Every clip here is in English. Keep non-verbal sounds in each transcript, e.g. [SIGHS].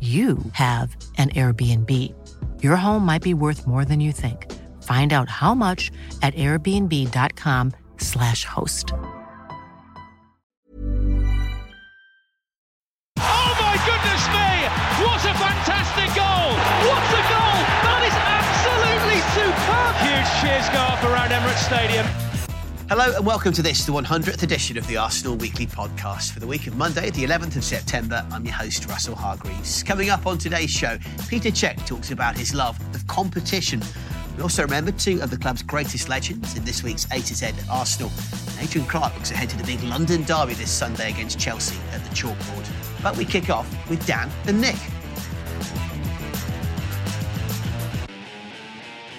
you have an Airbnb. Your home might be worth more than you think. Find out how much at airbnb.com/slash host. Oh my goodness me! What a fantastic goal! What a goal! That is absolutely superb! Huge cheers go up around Emirates Stadium. Hello and welcome to this, the 100th edition of the Arsenal Weekly Podcast for the week of Monday, the 11th of September. I'm your host, Russell Hargreaves. Coming up on today's show, Peter Cech talks about his love of competition. We also remember two of the club's greatest legends in this week's A to Z at Arsenal. Adrian Clark looks ahead to the big London derby this Sunday against Chelsea at the chalkboard. But we kick off with Dan and Nick.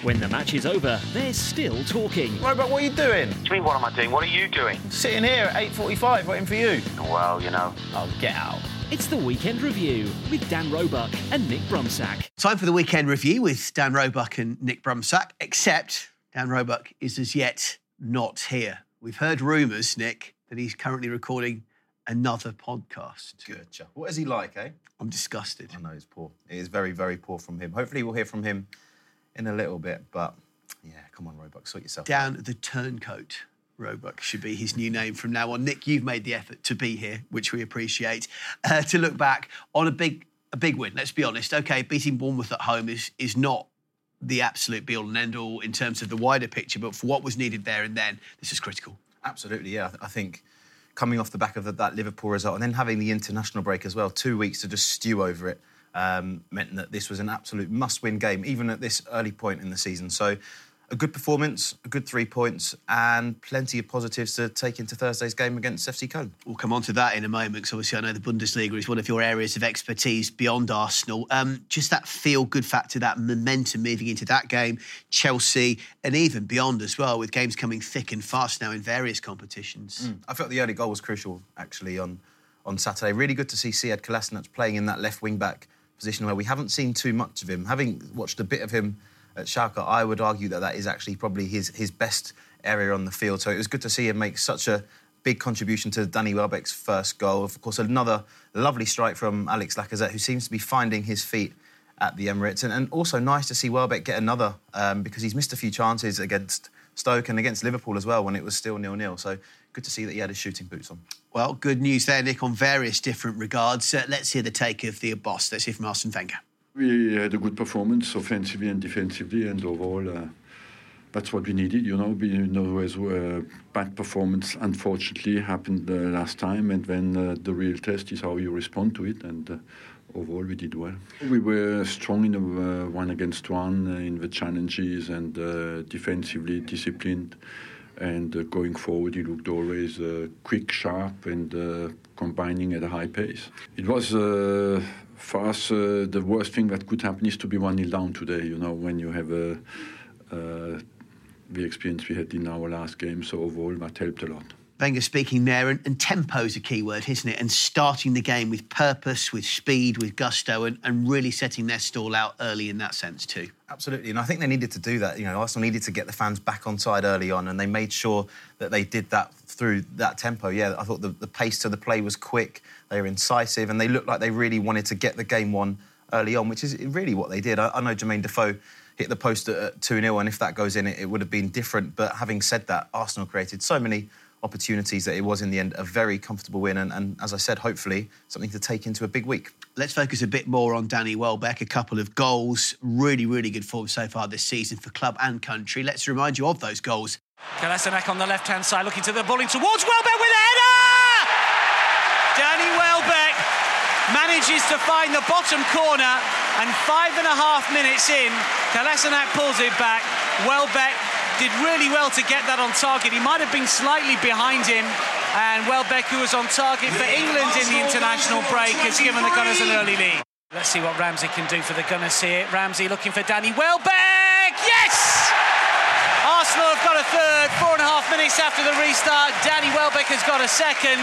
When the match is over, they're still talking. Robert, what are you doing? What do you mean, what am I doing? What are you doing? Sitting here at 8.45 waiting for you. Well, you know. Oh, get out. It's the Weekend Review with Dan Roebuck and Nick Brumsack. Time for the weekend review with Dan Roebuck and Nick Brumsack, except Dan Roebuck is as yet not here. We've heard rumours, Nick, that he's currently recording another podcast. Good, Chuck. What is he like, eh? I'm disgusted. I know he's poor. It is very, very poor from him. Hopefully, we'll hear from him in a little bit, but yeah, come on, Roebuck, sort yourself out. Dan the Turncoat Roebuck should be his new name from now on. Nick, you've made the effort to be here, which we appreciate. Uh, to look back on a big a big win. Let's be honest. Okay, beating Bournemouth at home is is not the absolute be all and end all in terms of the wider picture, but for what was needed there and then, this is critical. Absolutely, yeah. I th- I think coming off the back of that Liverpool result and then having the international break as well, two weeks to just stew over it, um, meant that this was an absolute must-win game, even at this early point in the season. So, a good performance, a good three points, and plenty of positives to take into Thursday's game against FC Köln. We'll come on to that in a moment because obviously I know the Bundesliga is one of your areas of expertise beyond Arsenal. Um, just that feel good factor, that momentum moving into that game, Chelsea, and even beyond as well, with games coming thick and fast now in various competitions. I felt the early goal was crucial, actually, on, on Saturday. Really good to see Sead Kolasinac playing in that left wing back position where we haven't seen too much of him. Having watched a bit of him at Schalke, I would argue that that is actually probably his, his best area on the field. So it was good to see him make such a big contribution to Danny Welbeck's first goal. Of course, another lovely strike from Alex Lacazette, who seems to be finding his feet at the Emirates. And, and also nice to see Welbeck get another um, because he's missed a few chances against Stoke and against Liverpool as well when it was still nil-nil. So good to see that he had his shooting boots on. Well, good news there, Nick, on various different regards. Uh, let's hear the take of the boss. Let's hear from Arsene Wenger. We had a good performance offensively and defensively, and overall, uh, that's what we needed. You know, we know as well, bad performance unfortunately happened uh, last time, and then uh, the real test is how you respond to it. And uh, overall, we did well. We were strong in the uh, one against one uh, in the challenges and uh, defensively disciplined. And uh, going forward, he looked always uh, quick, sharp, and uh, combining at a high pace. It was for us uh, the worst thing that could happen is to be one nil down today. You know, when you have uh, the experience we had in our last game. So overall, that helped a lot. Wenger speaking there, and, and tempo is a key word, isn't it? And starting the game with purpose, with speed, with gusto, and, and really setting their stall out early in that sense too. Absolutely, and I think they needed to do that. You know, Arsenal needed to get the fans back on side early on, and they made sure that they did that through that tempo. Yeah, I thought the, the pace to the play was quick, they were incisive, and they looked like they really wanted to get the game won early on, which is really what they did. I, I know Jermaine Defoe hit the post at 2 0, and if that goes in, it, it would have been different. But having said that, Arsenal created so many opportunities that it was in the end a very comfortable win, and, and as I said, hopefully something to take into a big week. Let's focus a bit more on Danny Welbeck. A couple of goals, really, really good form so far this season for club and country. Let's remind you of those goals. Kolasinac on the left-hand side, looking to the ball in towards Welbeck with a header. Danny Welbeck manages to find the bottom corner, and five and a half minutes in, Kolasinac pulls it back. Welbeck did really well to get that on target. He might have been slightly behind him, and Welbeck, who was on target for England in the international break, has given the Gunners an early lead. Let's see what Ramsey can do for the Gunners here. Ramsey looking for Danny Welbeck. Yes! Arsenal have got a third, four and a half minutes after the restart. Danny Welbeck has got a second,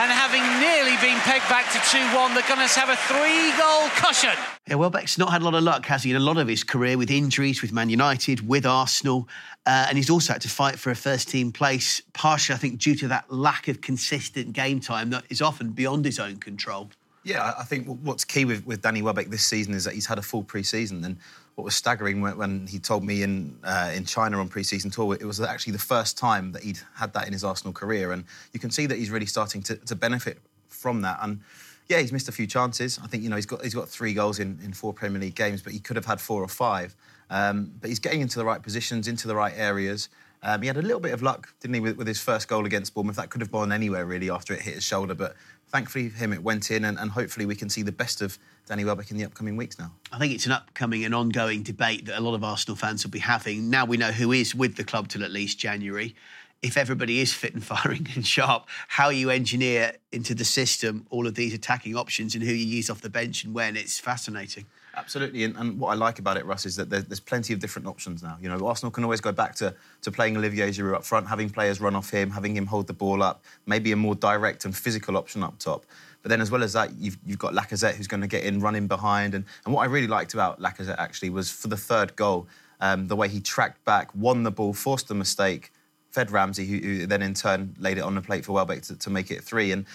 and having nearly been pegged back to 2 1, the Gunners have a three goal cushion. Yeah, Welbeck's not had a lot of luck, has he? In a lot of his career with injuries, with Man United, with Arsenal, uh, and he's also had to fight for a first team place, partially, I think, due to that lack of consistent game time that is often beyond his own control. Yeah, I think what's key with, with Danny Welbeck this season is that he's had a full pre-season. And what was staggering when, when he told me in uh, in China on pre-season tour, it was actually the first time that he'd had that in his Arsenal career. And you can see that he's really starting to, to benefit from that. And yeah, he's missed a few chances. I think you know he's got he's got three goals in, in four Premier League games, but he could have had four or five. Um, but he's getting into the right positions, into the right areas. Um, he had a little bit of luck, didn't he, with, with, his first goal against Bournemouth? That could have gone anywhere really after it hit his shoulder, but thankfully for him, it went in, and, and, hopefully we can see the best of Danny Welbeck in the upcoming weeks now. I think it's an upcoming and ongoing debate that a lot of Arsenal fans will be having. Now we know who is with the club till at least January. If everybody is fit and [LAUGHS] firing and sharp, how you engineer into the system all of these attacking options and who you use off the bench and when, it's fascinating. Absolutely, and, and, what I like about it, Russ, is that there's, plenty of different options now. You know, Arsenal can always go back to, to playing Olivier Giroud up front, having players run off him, having him hold the ball up, maybe a more direct and physical option up top. But then, as well as that, you've, you've got Lacazette who's going to get in, running behind. And, and what I really liked about Lacazette actually was for the third goal, um, the way he tracked back, won the ball, forced the mistake, fed Ramsey, who, who, then in turn laid it on the plate for Welbeck to, to make it three. And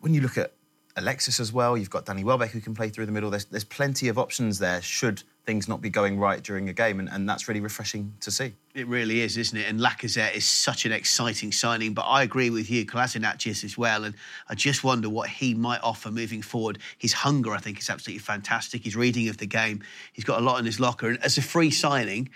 when you look at Alexis as well. You've got Danny Welbeck who can play through the middle. There's, there's plenty of options there should things not be going right during a game, and, and, that's really refreshing to see. It really is, isn't it? And Lacazette is such an exciting signing, but I agree with you, Kolasinac as well, and I just wonder what he might offer moving forward. His hunger, I think, is absolutely fantastic. His reading of the game, he's got a lot in his locker, and as a free signing,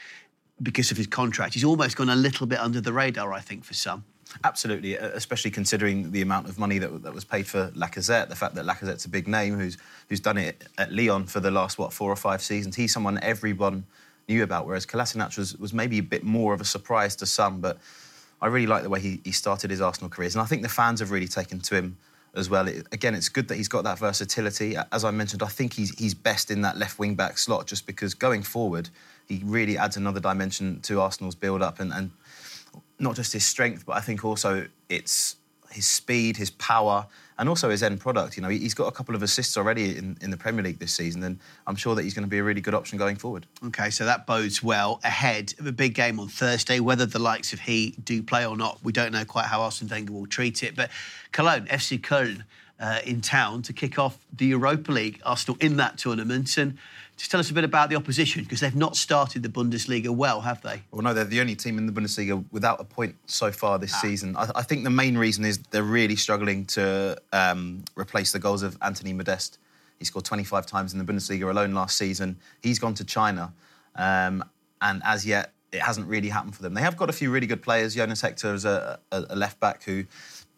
because of his contract, he's almost gone a little bit under the radar, I think, for some. Absolutely, especially considering the amount of money that, that was paid for Lacazette, the fact that Lacazette's a big name who's who's done it at Lyon for the last what four or five seasons. He's someone everyone knew about, whereas Kolasinac was, was maybe a bit more of a surprise to some. But I really like the way he, he started his Arsenal careers, and I think the fans have really taken to him as well. It, again, it's good that he's got that versatility. As I mentioned, I think he's he's best in that left wing back slot, just because going forward, he really adds another dimension to Arsenal's build up and. and not just his strength, but I think also it's his speed, his power, and also his end product. You know, he's got a couple of assists already in, in the Premier League this season, and I'm sure that he's going to be a really good option going forward. Okay, so that bodes well ahead of a big game on Thursday. Whether the likes of he do play or not, we don't know quite how Arsene Wenger will treat it. But Cologne, FC Köln, uh, in town to kick off the Europa League. Arsenal in that tournament, and just tell us a bit about the opposition because they've not started the Bundesliga well, have they? Well, no, they're the only team in the Bundesliga without a point so far this ah. season. I, I, think the main reason is they're really struggling to um, replace the goals of Anthony Modeste. He scored 25 times in the Bundesliga alone last season. He's gone to China, um, and as yet, it hasn't really happened for them. They have got a few really good players. Jonas Hector is a, a, a left back who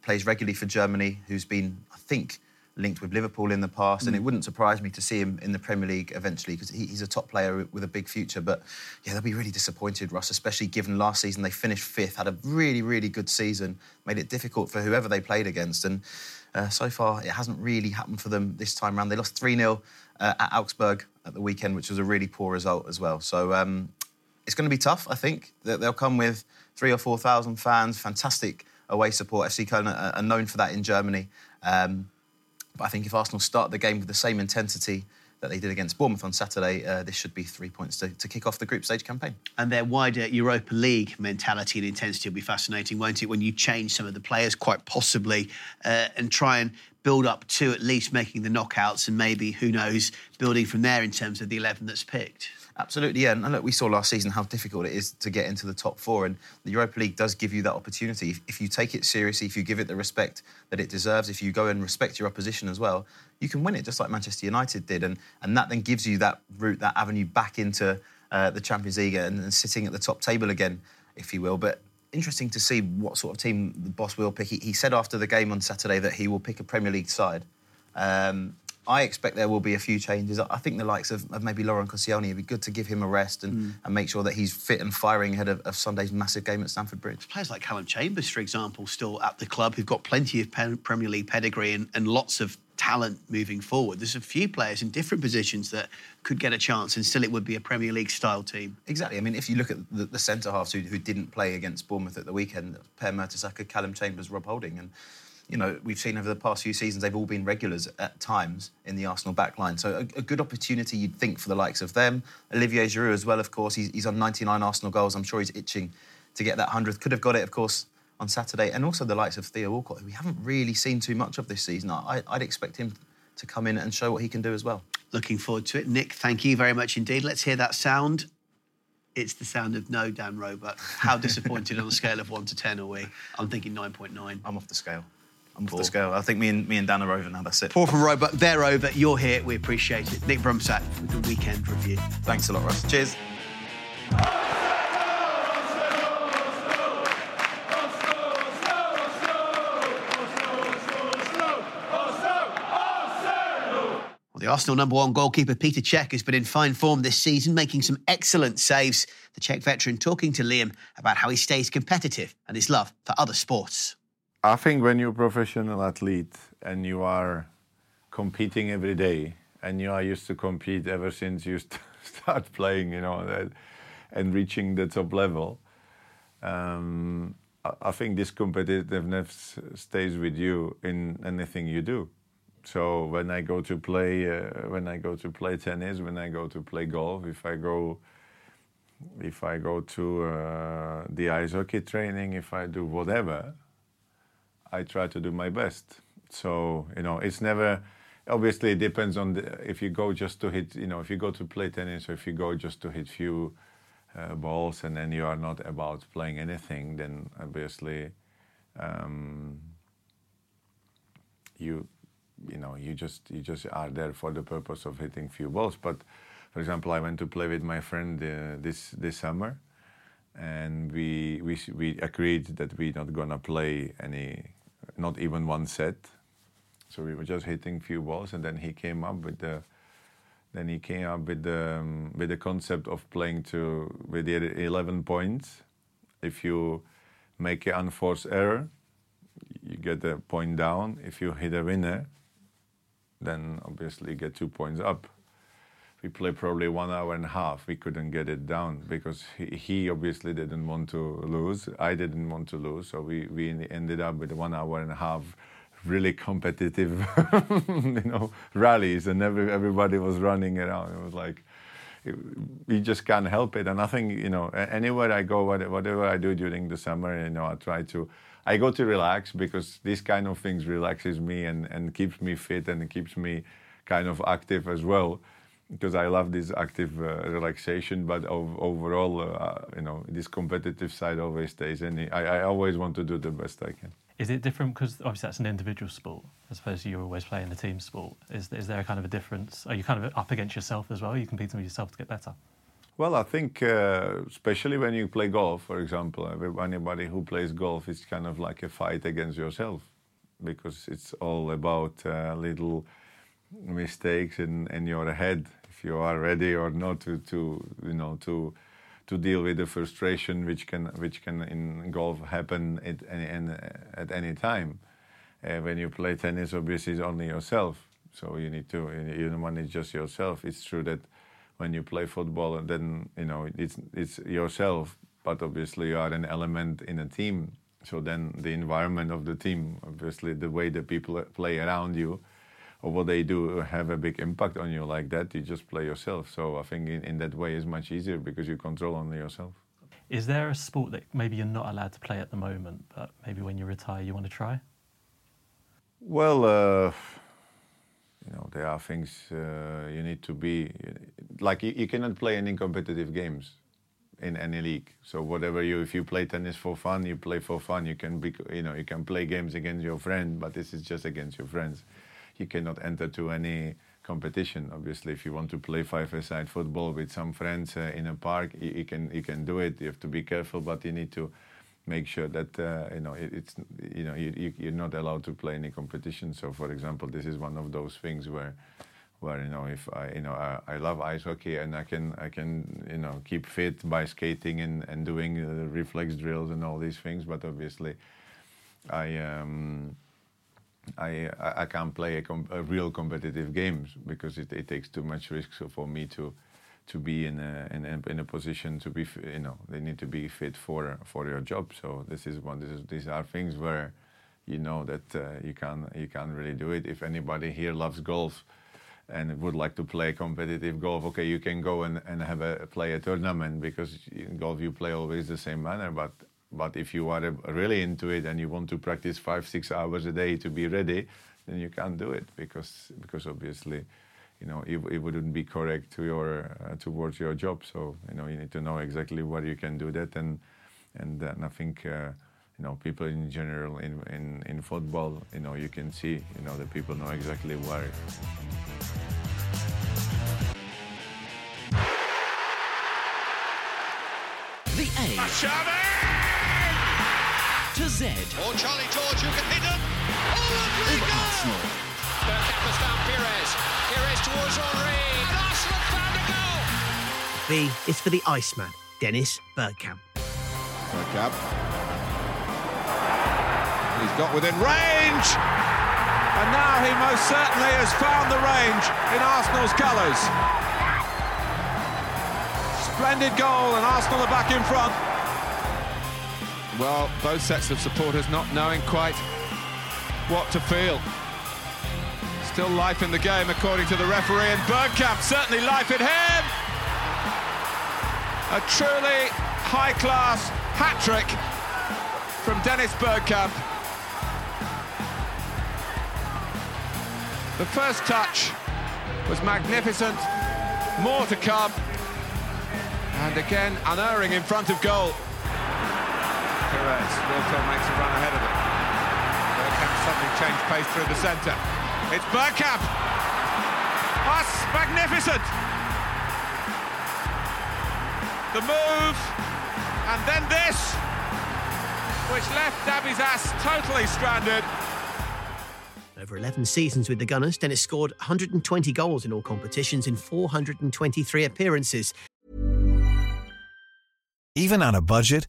plays regularly for Germany, who's been, I think, linked with Liverpool in the past, mm. and it mm. wouldn't surprise me to see him in the Premier League eventually because he, he's a top player with a big future. But yeah, they'll be really disappointed, Russ, especially given last season they finished fifth, had a really, really good season, made it difficult for whoever they played against. And uh, so far, it hasn't really happened for them this time around. They lost 3 0 uh, at Augsburg at the weekend, which was a really poor result as well. So um, it's going to be tough, I think. They'll come with three or 4,000 fans, fantastic away support. FC Köln are, are known for that in Germany. Um, but I think if Arsenal start the game with the same intensity that they did against Bournemouth on Saturday, uh, this should be three points to, to, kick off the group stage campaign. And their wider Europa League mentality and intensity will be fascinating, won't it? When you change some of the players, quite possibly, uh, and try and build up to at least making the knockouts and maybe, who knows, building from there in terms of the 11 that's picked. Absolutely, yeah. And look, we saw last season how difficult it is to get into the top four, and the Europa League does give you that opportunity. If, if, you take it seriously, if you give it the respect that it deserves, if you go and respect your opposition as well, you can win it, just like Manchester United did. And, and that then gives you that route, that avenue back into uh, the Champions League and, and sitting at the top table again, if you will. But interesting to see what sort of team the boss will pick. He, he said after the game on Saturday that he will pick a Premier League side. Um, I expect there will be a few changes. I think the likes of, of maybe Laurent Koscielny, it'd be good to give him a rest and, mm. and make sure that he's fit and firing ahead of, of, Sunday's massive game at Stamford Bridge. Players like Callum Chambers, for example, still at the club, who've got plenty of Premier League pedigree and, and lots of talent moving forward. There's a few players in different positions that could get a chance, and still it would be a Premier League style team. Exactly. I mean, if you look at the, the centre halves who, who, didn't play against Bournemouth at the weekend, Per Mertesacker, Callum Chambers, Rob Holding, and you know, we've seen over the past few seasons they've all been regulars at times in the Arsenal backline. So a, a good opportunity you'd think for the likes of them. Olivier Giroud as well, of course. He's, he's on 99 Arsenal goals. I'm sure he's itching to get that 100th. Could have got it, of course, on Saturday. And also the likes of Theo Walcott, who we haven't really seen too much of this season. I, I'd expect him to come in and show what he can do as well. Looking forward to it. Nick, thank you very much indeed. Let's hear that sound. It's the sound of no Dan Roebuck. How disappointed on a scale of 1 to 10 are we? I'm thinking 9.9. I'm off the scale. I'm off the scale. I think me and me and Dan are over now. That's it. Paul from Roebuck, they're over. You're here. We appreciate it. Nick Brumsack with the weekend review. Thanks a lot, Russ. Cheers. The Arsenal number one goalkeeper Peter Cech has been in fine form this season, making some excellent saves. The Czech veteran talking to Liam about how he stays competitive and his love for other sports. I think when you're a professional athlete and you are competing every day and you are used to compete ever since you [LAUGHS] start playing, you know, and reaching the top level, um, I think this competitiveness stays with you in anything you do. So when I go to play, uh, when I go to play tennis, when I go to play golf, if I go, if I go to uh, the ice hockey training, if I do whatever, I try to do my best. So you know, it's never. Obviously, it depends on the, if you go just to hit. You know, if you go to play tennis, or if you go just to hit few uh, balls, and then you are not about playing anything, then obviously um, you you know you just you just are there for the purpose of hitting few balls. But for example, I went to play with my friend uh, this this summer, and we we we agreed that we're not gonna play any not even one set. So we were just hitting few balls, and then he came up with the then he came up with the um, with the concept of playing to with the 11 points. If you make an unforced error, you get a point down. If you hit a winner, then obviously you get two points up. We played probably one hour and a half. We couldn't get it down because he, he obviously didn't want to lose. I didn't want to lose, so we, we ended up with one hour and a half really competitive, [LAUGHS] you know, rallies, and every, everybody was running around. It was like you just can't help it. And I think you know, anywhere I go, whatever I do during the summer, you know, I try to I go to relax because this kind of things relaxes me and, and keeps me fit and keeps me kind of active as well because I love this active uh, relaxation. But ov- overall, uh, you know, this competitive side always stays in. I, I always want to do the best I can. Is it different because obviously that's an individual sport as opposed to you're always playing the team sport? Is, is there a kind of a difference? Are you kind of up against yourself as well? Are you competing with yourself to get better? Well, I think uh, especially when you play golf, for example, anybody who plays golf is kind of like a fight against yourself because it's all about uh, little mistakes in, in your head if you are ready or not to, to you know to to deal with the frustration which can which can in golf happen at any, at any time. Uh, when you play tennis, obviously, it's only yourself, so you need to you don't manage just yourself. It's true that when you play football, and then you know it's it's yourself, but obviously you are an element in a team. So then the environment of the team, obviously the way the people play around you, or what they do, have a big impact on you. Like that, you just play yourself. So I think in, in that way is much easier because you control only yourself. Is there a sport that maybe you're not allowed to play at the moment, but maybe when you retire you want to try? Well, uh, you know, there are things uh, you need to be like. You, you, cannot play any competitive games in any league. So whatever you, if you play tennis for fun, you play for fun. You can be, you know, you can play games against your friend, but this is just against your friends. You cannot enter to any competition. Obviously, if you want to play five-a-side football with some friends uh, in a park, you, can you can do it. You have to be careful, but you need to make sure that uh, you know it, it's you know you, you, are not allowed to play any competition. So, for example, this is one of those things where where you know if I you know I, I love ice hockey and I can I can you know keep fit by skating and and doing uh, reflex drills and all these things, but obviously I. Um, I, I can't play a, com- a real competitive games because it, it takes too much risk. So for me to to be in a, in a, in a position to be you know they need to be fit for for your job. So this is one this is these are things where you know that uh, you can you can't really do it. If anybody here loves golf and would like to play competitive golf okay you can go and, and have a play a tournament because in golf you play always the same manner but but if you are really into it and you want to practice five six hours a day to be ready then you can't do it because because obviously you know, it, it wouldn't be correct to your uh, towards your job. So you know, you need to know exactly where you can do that, and and, and I think uh, you know, people in general in, in in football, you know, you can see, you know, the people know exactly where. The A to Z. Or Charlie George, who can hit them. Oh, Rodrigo! Arsenal. Bergkamp has found Pires. Pires towards Henry. And Arsenal found a goal. B is for the Iceman, Dennis Bergkamp. Bergkamp. He's got within range. And now he most certainly has found the range in Arsenal's colours. Splendid goal, and Arsenal are back in front. Well, both sets of supporters not knowing quite what to feel. Still life in the game, according to the referee, and Bergkamp certainly life in him. A truly high-class hat-trick from Dennis Bergkamp. The first touch was magnificent, more to come, and again unerring in front of goal. Pires, makes a run ahead of it. Bergkamp suddenly changed pace through the centre. It's Bergkamp. That's magnificent. The move, and then this, which left Dabizas totally stranded. Over 11 seasons with the Gunners, Dennis scored 120 goals in all competitions in 423 appearances. Even on a budget,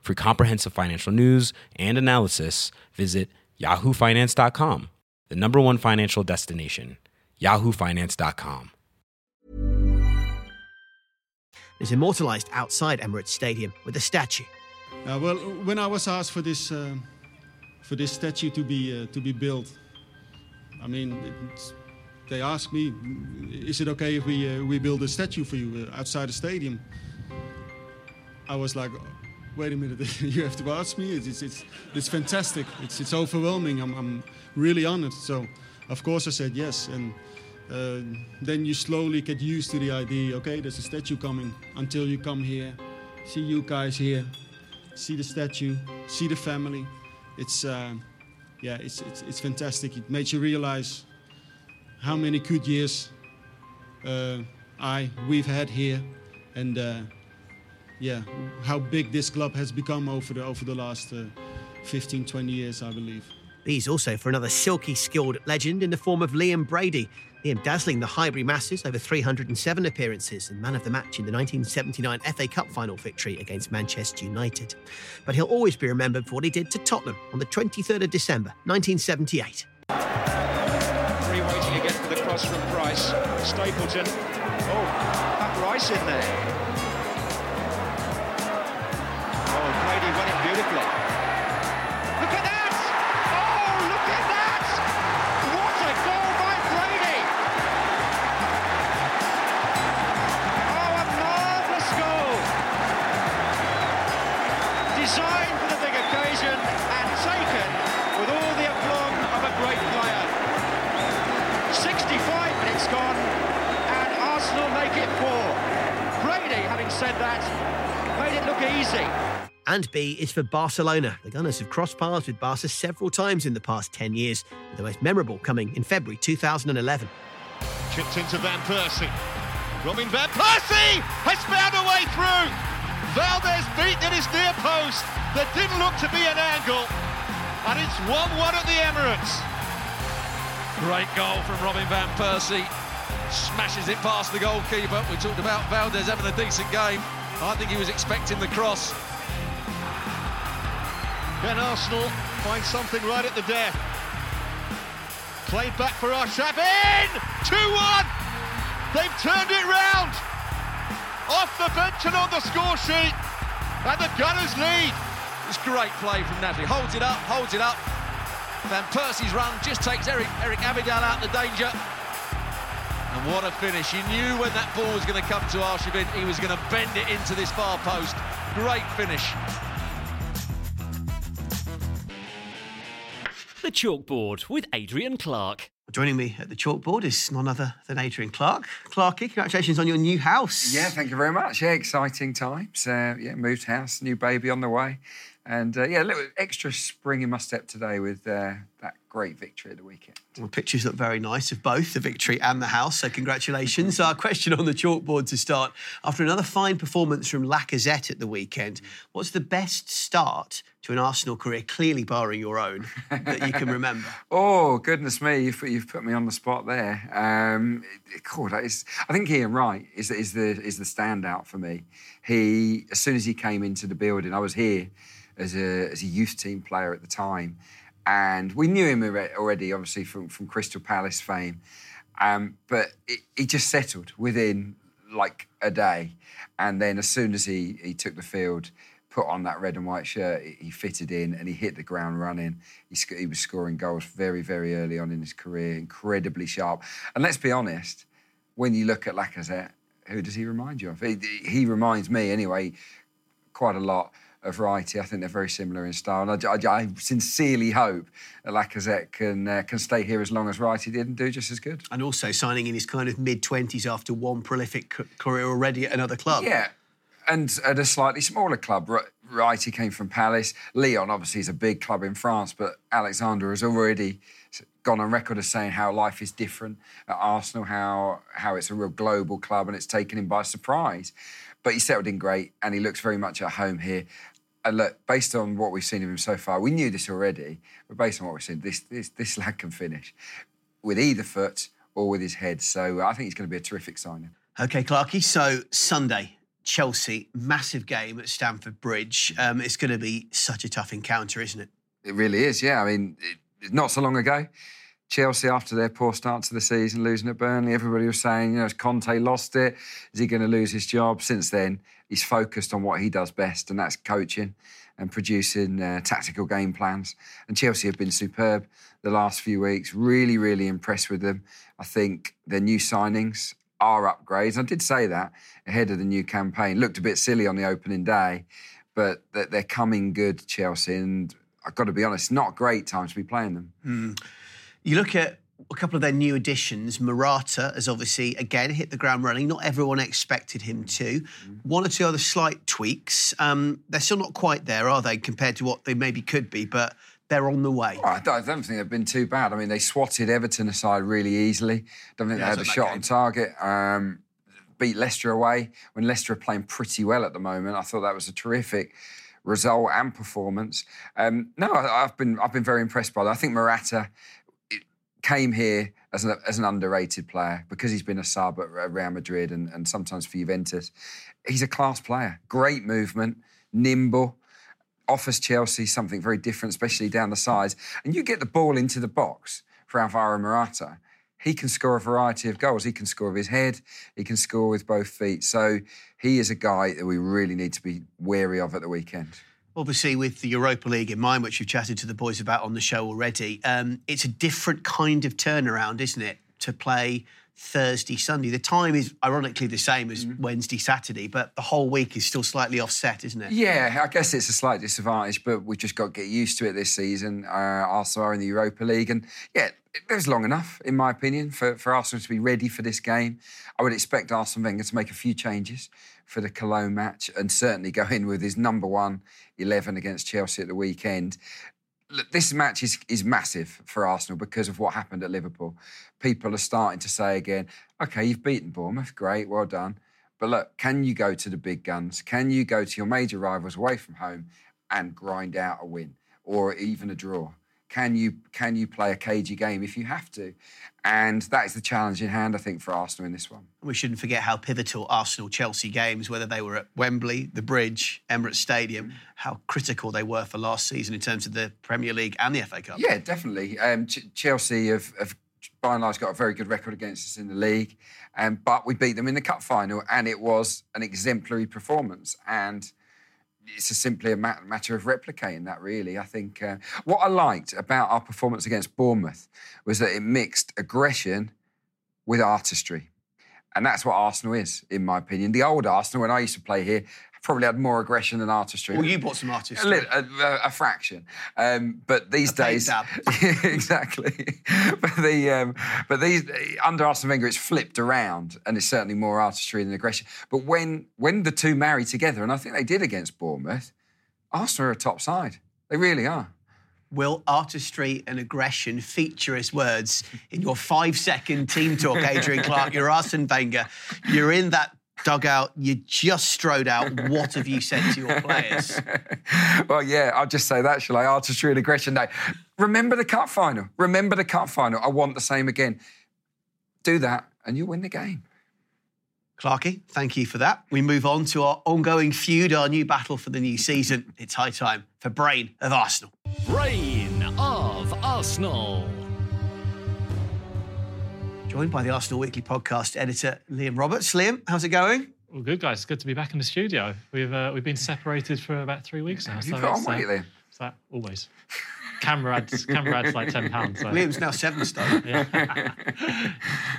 For comprehensive financial news and analysis, visit yahoofinance.com, the number one financial destination, yahoofinance.com. Is immortalized outside Emirates Stadium with a statue. Uh, well, when I was asked for this, uh, for this statue to be, uh, to be built, I mean, it's they asked me, "Is it okay if we uh, we build a statue for you uh, outside the stadium?" I was like, "Wait a minute, [LAUGHS] you have to ask me. It's it's it's, it's fantastic. It's it's overwhelming. I'm I'm really honored." So, of course, I said yes, and. Uh, then you slowly get used to the idea. Okay, there's a statue coming. Until you come here, see you guys here, see the statue, see the family. It's uh, yeah, it's, it's it's fantastic. It makes you realize how many good years uh, I we've had here, and uh, yeah, how big this club has become over the over the last uh, 15, 20 years, I believe. These also for another silky skilled legend in the form of Liam Brady. Liam dazzling the Highbury masses over 307 appearances and man of the match in the 1979 FA Cup final victory against Manchester United. But he'll always be remembered for what he did to Tottenham on the 23rd of December 1978. Free waiting again for the cross from Price. Stapleton. Oh, Pat Rice in there. Said that, made it look easy. And B is for Barcelona. The Gunners have crossed paths with Barca several times in the past 10 years, with the most memorable coming in February 2011. Chipped into Van Persie. Robin Van Persie has found a way through. Valdés beaten at his near post. There didn't look to be an angle. And it's 1-1 at the Emirates. Great goal from Robin Van Persie. Smashes it past the goalkeeper. We talked about Valdés having a decent game. I think he was expecting the cross. Can Arsenal find something right at the death? Played back for Arshavin! 2-1! They've turned it round! Off the bench and on the score sheet! And the Gunners lead! It's great play from Natalie. Holds it up, holds it up. Van Persie's run just takes Eric, Eric Abidal out of the danger. And what a finish. He knew when that ball was going to come to Arshavin, he was going to bend it into this far post. Great finish. The Chalkboard with Adrian Clark. Joining me at the chalkboard is none other than Adrian Clark. Clarky, congratulations on your new house. Yeah, thank you very much. Yeah, exciting times. Uh, yeah, moved house, new baby on the way. And uh, yeah, a little extra spring in my step today with uh, that great victory at the weekend. Well, pictures look very nice of both the victory and the house, so congratulations. Our question on the chalkboard to start. After another fine performance from Lacazette at the weekend, what's the best start to an Arsenal career, clearly barring your own, that you can remember? [LAUGHS] Oh goodness me, you've, you've put me on the spot there. Um, God, that is, I think Ian Wright is, is the is the standout for me. He, as soon as he came into the building, I was here as a as a youth team player at the time, and we knew him already, obviously from from Crystal Palace fame. Um, but he just settled within like a day, and then as soon as he he took the field, put on that red and white shirt, he fitted in and he hit the ground running. He, sc- he was scoring goals very, very early on in his career, incredibly sharp. And let's be honest, when you look at Lacazette, who does he remind you of? He, he reminds me, anyway, quite a lot of Wrighty. I think they're very similar in style. And I, I, I sincerely hope that Lacazette can uh, can stay here as long as Wrighty did and do just as good. And also signing in his kind of mid 20s after one prolific career already at another club. Yeah, and at a slightly smaller club. Right, he came from Palace. Lyon, obviously, is a big club in France, but Alexander has already gone on record as saying how life is different at Arsenal, how how it's a real global club and it's taken him by surprise. But he settled in great and he looks very much at home here. And look, based on what we've seen of him so far, we knew this already, but based on what we've seen, this this this lad can finish with either foot or with his head. So I think he's going to be a terrific signing. Okay, Clarky. So Sunday, Chelsea, massive game at Stamford Bridge. Um, it's going to be such a tough encounter, isn't it? It really is, yeah. I mean, it, not so long ago, Chelsea, after their poor start to the season, losing at Burnley, everybody was saying, you know, has Conte lost it? Is he going to lose his job? Since then, he's focused on what he does best, and that's coaching. and producing uh, tactical game plans. And Chelsea have been superb the last few weeks. Really, really impressed with them. I think their new signings are upgrades. I did say that ahead of the new campaign. Looked a bit silly on the opening day, but that they're coming good, Chelsea. And I've got to be honest, not a great time to be playing them. Mm. You look at a couple of their new additions. Morata has obviously again hit the ground running. Not everyone expected him to. One or two other slight tweaks. Um, they're still not quite there, are they, compared to what they maybe could be? But they're on the way. Well, I, don't, I don't think they've been too bad. I mean, they swatted Everton aside really easily. Don't think Yeah, they had a shot game. on target. Um, beat Leicester away when Leicester are playing pretty well at the moment. I thought that was a terrific result and performance. Um, no, I, I've been I've been very impressed by that. I think Morata it came here as an, as an underrated player because he's been a sub at Real Madrid and, and sometimes for Juventus. He's a class player, great movement, nimble offers Chelsea something very different, especially down the sides. And you get the ball into the box for Alvaro Morata. He can score a variety of goals. He can score with his head. He can score with both feet. So he is a guy that we really need to be wary of at the weekend. Obviously, with the Europa League in mind, which we've chatted to the boys about on the show already, um, it's a different kind of turnaround, isn't it, to play Thursday, Sunday? The time is ironically the same as Wednesday, Saturday, but the whole week is still slightly offset, isn't it? Yeah, I guess it's a slight disadvantage, but we've just got to get used to it this season. Uh, Arsenal are in the Europa League, and yeah, it was long enough, in my opinion, for, for Arsenal to be ready for this game. I would expect Arsene Wenger to make a few changes for the Cologne match and certainly go in with his number one 11 against Chelsea at the weekend. Look, this match is, is massive for Arsenal because of what happened at Liverpool. People are starting to say again, okay, you've beaten Bournemouth, great, well done. But look, can you go to the big guns? Can you go to your major rivals away from home and grind out a win or even a draw? Can you can you play a cagey game if you have to? And that is the challenge in hand, I think, for Arsenal in this one. We shouldn't forget how pivotal Arsenal Chelsea games, whether they were at Wembley, the Bridge, Emirates Stadium, how critical they were for last season in terms of the Premier League and the FA Cup. Yeah, definitely. Um, Ch- Chelsea have, have, by and large, got a very good record against us in the league, um, but we beat them in the cup final, and it was an exemplary performance. And it's simply a matter of replicating that, really. I think uh, what I liked about our performance against Bournemouth was that it mixed aggression with artistry. And that's what Arsenal is, in my opinion. The old Arsenal, when I used to play here, probably had more aggression than artistry. Well, you bought some artistry. A, a, a- a fraction. Um, but these days, [LAUGHS] exactly. but the um, but these under Arsene Wenger, it's flipped around, and it's certainly more artistry than aggression. But when when the two marry together, and I think they did against Bournemouth, Arsenal are a top side. They really are. Will artistry and aggression feature as words in your five second team talk, Adrian Clark? You're Arsene Wenger. You're in that dugout. You just strode out. What have you said to your players? [LAUGHS] well, yeah, I'll just say that, shall I? Artistry and aggression day. Remember the cup final. Remember the cup final. I want the same again. Do that, and you'll win the game. Clarky, thank you for that. We move on to our ongoing feud, our new battle for the new season. It's high time for Brain of Arsenal. Brain of Arsenal. Joined by the Arsenal Weekly podcast editor, Liam Roberts. Liam, how's it going? Well, good guys. It's good to be back in the studio. We've uh, we've been separated for about three weeks now. Have you so put on it's, uh, weight, Liam? it's that always. Camera adds camera adds like ten pounds. So. Liam's now seven stone. [LAUGHS] Yeah,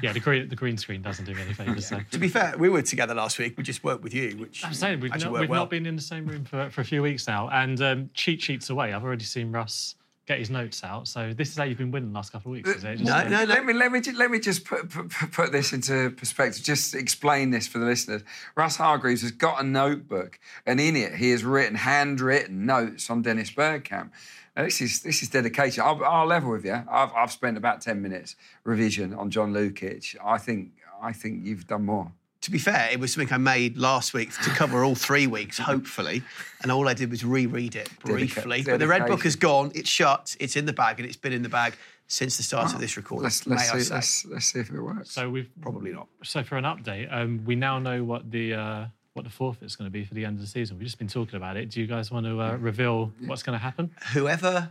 yeah. The green the green screen doesn't do me any favours. So. To be fair, we were together last week. We just worked with you, which I'm saying we've, not, we've well. not been in the same room for, for a few weeks now, and um, cheat sheets away. I've already seen Russ get his notes out. So this is how you've been winning the last couple of weeks, is it? Just, uh, Let me let me ju- let me just put, put put this into perspective. Just explain this for the listeners. Russ Hargreaves has got a notebook, and in it he has written handwritten notes on Dennis Bergkamp. Now, this is this is dedication. I'll, I'll level with you. I've, I've spent about ten minutes revision on John Lukic. I think I think you've done more. To be fair, it was something I made last week to cover all three weeks, hopefully. And all I did was reread it briefly. Dedica- But the red book is gone, it's shut, it's in the bag, and it's been in the bag since the start of this recording. Let's let's see let's, let's see if it works. So we've probably not. So for an update, um, we now know what the uh, what the forfeit is going to be for the end of the season. We've just been talking about it. Do you guys want to uh, reveal what's going to happen? Whoever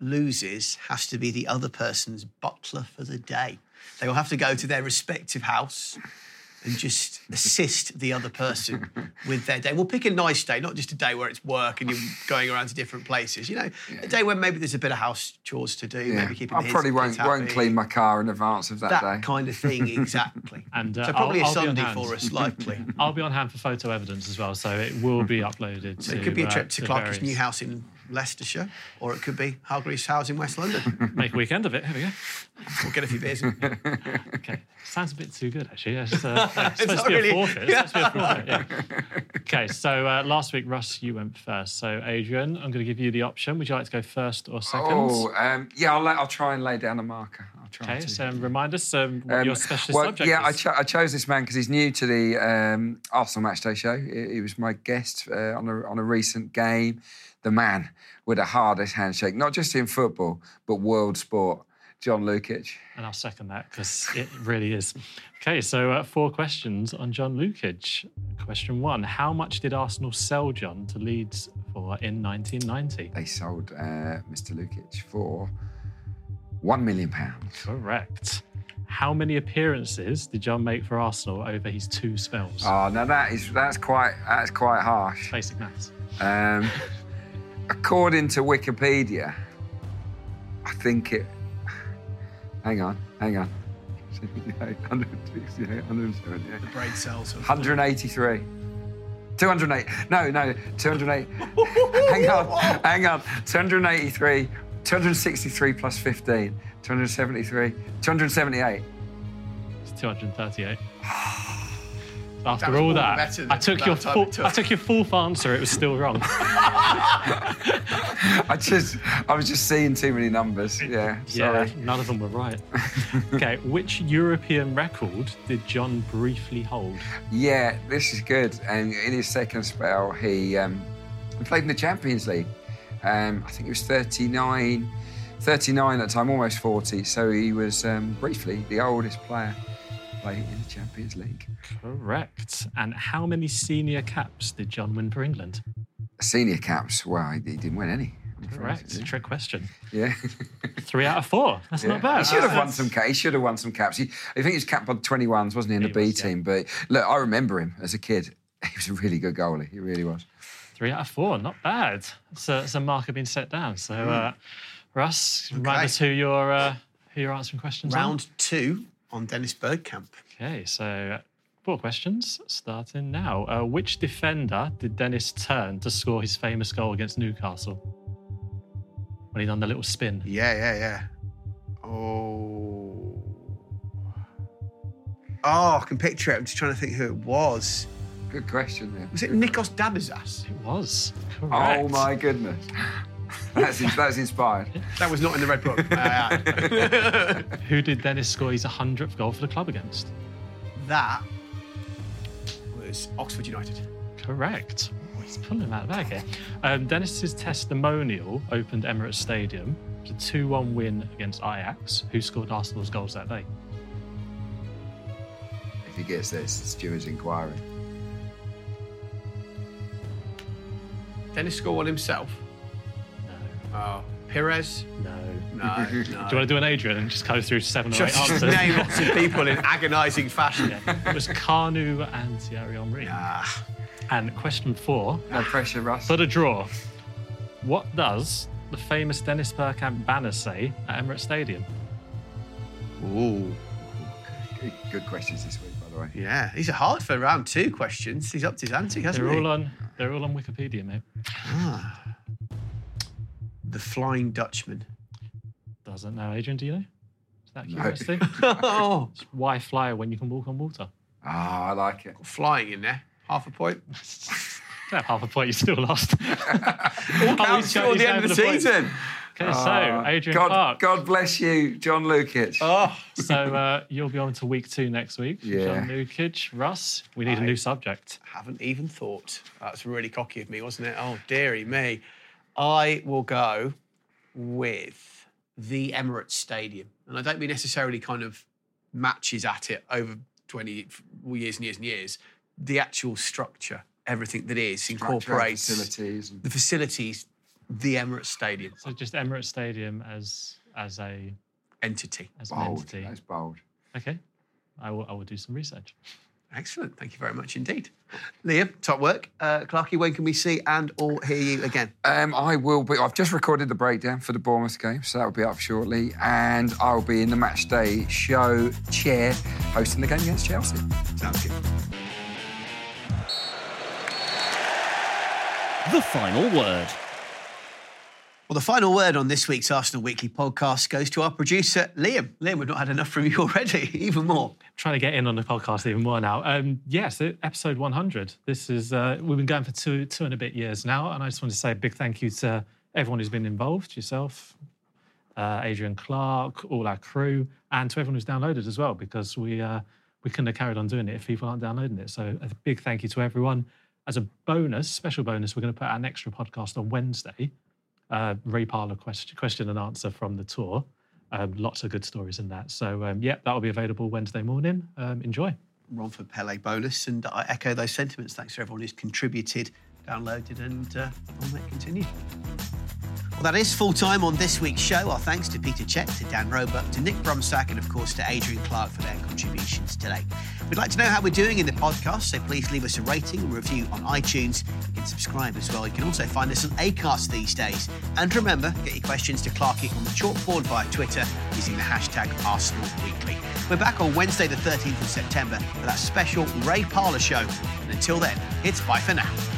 loses has to be the other person's butler for the day. They will have to go to their respective house and just assist the other person [LAUGHS] with their day. We'll pick a nice day, not just a day where it's work and you're going around to different places. You know, a day when maybe there's a bit of house chores to do, Yeah. maybe keeping I the probably kids won't, won't clean my car in advance of that, that day. kind of thing, exactly. [LAUGHS] And uh, so probably I'll, a I'll Sunday for us, [LAUGHS] likely. I'll be on hand for photo evidence as well, so it will be uploaded. So to, it could be a uh, trip to Clark's various- new house in Leicestershire, or it could be Hargreaves' house in West London. Make a weekend of it. Here we go. We'll get a few beers. [LAUGHS] Okay, sounds a bit too good actually. It's, uh, [LAUGHS] yeah, it's It's supposed to be really- a forfeit. It's supposed to be a [LAUGHS] forfeit. Yeah. Okay, so uh, last week Russ, you went first. So Adrian, I'm going to give you the option. Would you like to go first or second? Oh, um, yeah, I'll, I'll try and lay down a marker. I'll try okay, to. so remind us um, what Um, your specialist well, subject yeah, I, cho- I chose this man because he's new to the um, Arsenal Matchday show. He, he was my guest uh, on, a, on a recent game. The man with the hardest handshake, not just in football, but world sport, John Lukic. And I'll second that because it really is. Okay, so uh, four questions on John Lukic. Question one How much did Arsenal sell John to Leeds for in 1990? They sold uh, Mr. Lukic for one million pounds. Correct. How many appearances did John make for Arsenal over his two spells? Oh, now that is that's quite that's quite harsh. Basic maths. Um, according to Wikipedia, I think it. Hang on, hang on. [LAUGHS] 168, 178. The brain cells. 183. 208. No, no, 208. [LAUGHS] hang on, hang on. 283, 263 plus 15, 273, 278. It's 238. [SIGHS] [LAUGHS] After all that, I took the your amount full, took. I took your fourth answer. It was still wrong. [LAUGHS] I just, I was just seeing too many numbers. Yeah, sorry. Yeah, none of them were right. [LAUGHS] okay, which European record did John briefly hold? Yeah, this is good. And in his second spell, he, um, he played in the Champions League. Um, I think he was 39, 39 at the time, almost 40. So he was um, briefly the oldest player to play in the Champions League. Correct. And how many senior caps did John win for England? Senior caps, well, he, he didn't win any. I'm afraid. Correct. Trick question. Yeah. Three out of four. That's Yeah. not bad. He should have won some. caps. he should have won some caps. He, I think he was capped on 21s, wasn't he, in the B team? But look, I remember him as a kid. [LAUGHS] He was a really good goalie. He really was. Three out of four, not bad. So it's a marker being set down. So, uh, Russ, remind Okay. us who you're, uh, who you're answering questions on. Round two on Dennis Bergkamp. Okay, so four questions starting now. Uh, which defender did Dennis turn to score his famous goal against Newcastle? When he done the little spin. Yeah, yeah, yeah. Oh. Oh, I can picture it. I'm just trying to think who it was. Good question. There. Was it Nikos Dabizas? It was. Oh my goodness. That's, that's inspired. That was not in the red book. [LAUGHS] Uh, Who did Dennis score his 100th goal for the club against? that was Oxford United. Correct. Oh, he's pulling him out of the bag here. Um, Dennis's testimonial opened Emirates Stadium. It was a 2 1 win against Ajax, who scored Arsenal's goals that day. If he gets this, it's Stewart's inquiry. Dennis scored one himself. No. Oh, Perez. No. No. no. [LAUGHS] Do you want to do an Adrian and just go through seven or eight Just answers? name lots of people in agonising fashion. It was Kanu and Thierry Henry. And question four. No pressure, Russ. For the draw. What does the famous Dennis Bergkamp banner say at Emirates Stadium? Ooh. Good, good questions this week, by the way. Yeah, these are hard for round two questions. He's upped his ante, hasn't They're he? all on. They're all on Wikipedia, mate. Ah. The Flying Dutchman. Doesn't know, Adrian? Do you know? Is that No. curiosity? oh, [LAUGHS] [LAUGHS] It's why fly when you can walk on water? Ah, I like it. flying in there. Half a point. [LAUGHS] Don't have half a point. You still lost. All counts he's for going- he's the end of the the season. Okay, so Ah, Adrian God, Clark. God bless you, John Lukic. Oh, So uh, you'll be on to week two next week. Yeah. John Lukic, Russ. We need a I- new subject. haven't even thought. That's really cocky of me, wasn't it? Oh, dearie me. I will go with the Emirates Stadium. And I don't mean necessarily kind of matches at it over 20 years and years and years. The actual structure, everything that is, Structure, incorporates facilities. the facilities, the Emirates Stadium So just Emirates Stadium as as a entity. as an entity. That's bold. Okay, I will I will do some research. [LAUGHS] Excellent. Thank you very much indeed. Liam, top work. Uh, Clarky, when can we see and or hear you again? Um, I will be. I've just recorded the breakdown for the Bournemouth game, so that will be up shortly. And I'll be in the match day show chair hosting the game against Chelsea. Sounds good. The final word. Well, the final word on this week's Arsenal Weekly podcast goes to our producer, Liam. Liam, we've not had enough from you already, [LAUGHS] even more. Trying to get in on the podcast even more now. Um, yes, episode 100. This is, uh, we've been going for two, two and a bit years now. And I just want to say a big thank you to everyone who's been involved, yourself, uh, Adrian Clark, all our crew, and to everyone who's downloaded as well, because we, uh, we couldn't have carried on doing it if people aren't downloading it. So a big thank you to everyone. As a bonus, special bonus, we're going to put out an extra podcast on Wednesday uh, Ray Parlour question, question and answer from the tour. Um, lots of good stories in that. So, um, yeah, that'll be available Wednesday morning. Um, enjoy. for Pele bonus, and I echo those sentiments. Thanks to everyone who's contributed, downloaded, and uh, it continue. Well, that is full time on this week's show. Our thanks to Peter Cech, to Dan Roebuck, to Nick Brumsack, and of course to Adrian Clark for their contributions today. We'd like to know how we're doing in the podcast, so please leave us a rating and review on iTunes. You can subscribe as well. You can also find us on Acast these days. And remember, get your questions to Clarky on the chalkboard via Twitter using the hashtag Arsenal Weekly. We're back on Wednesday, the 13th of September, for that special Ray Parlour show. And until then, it's bye for now.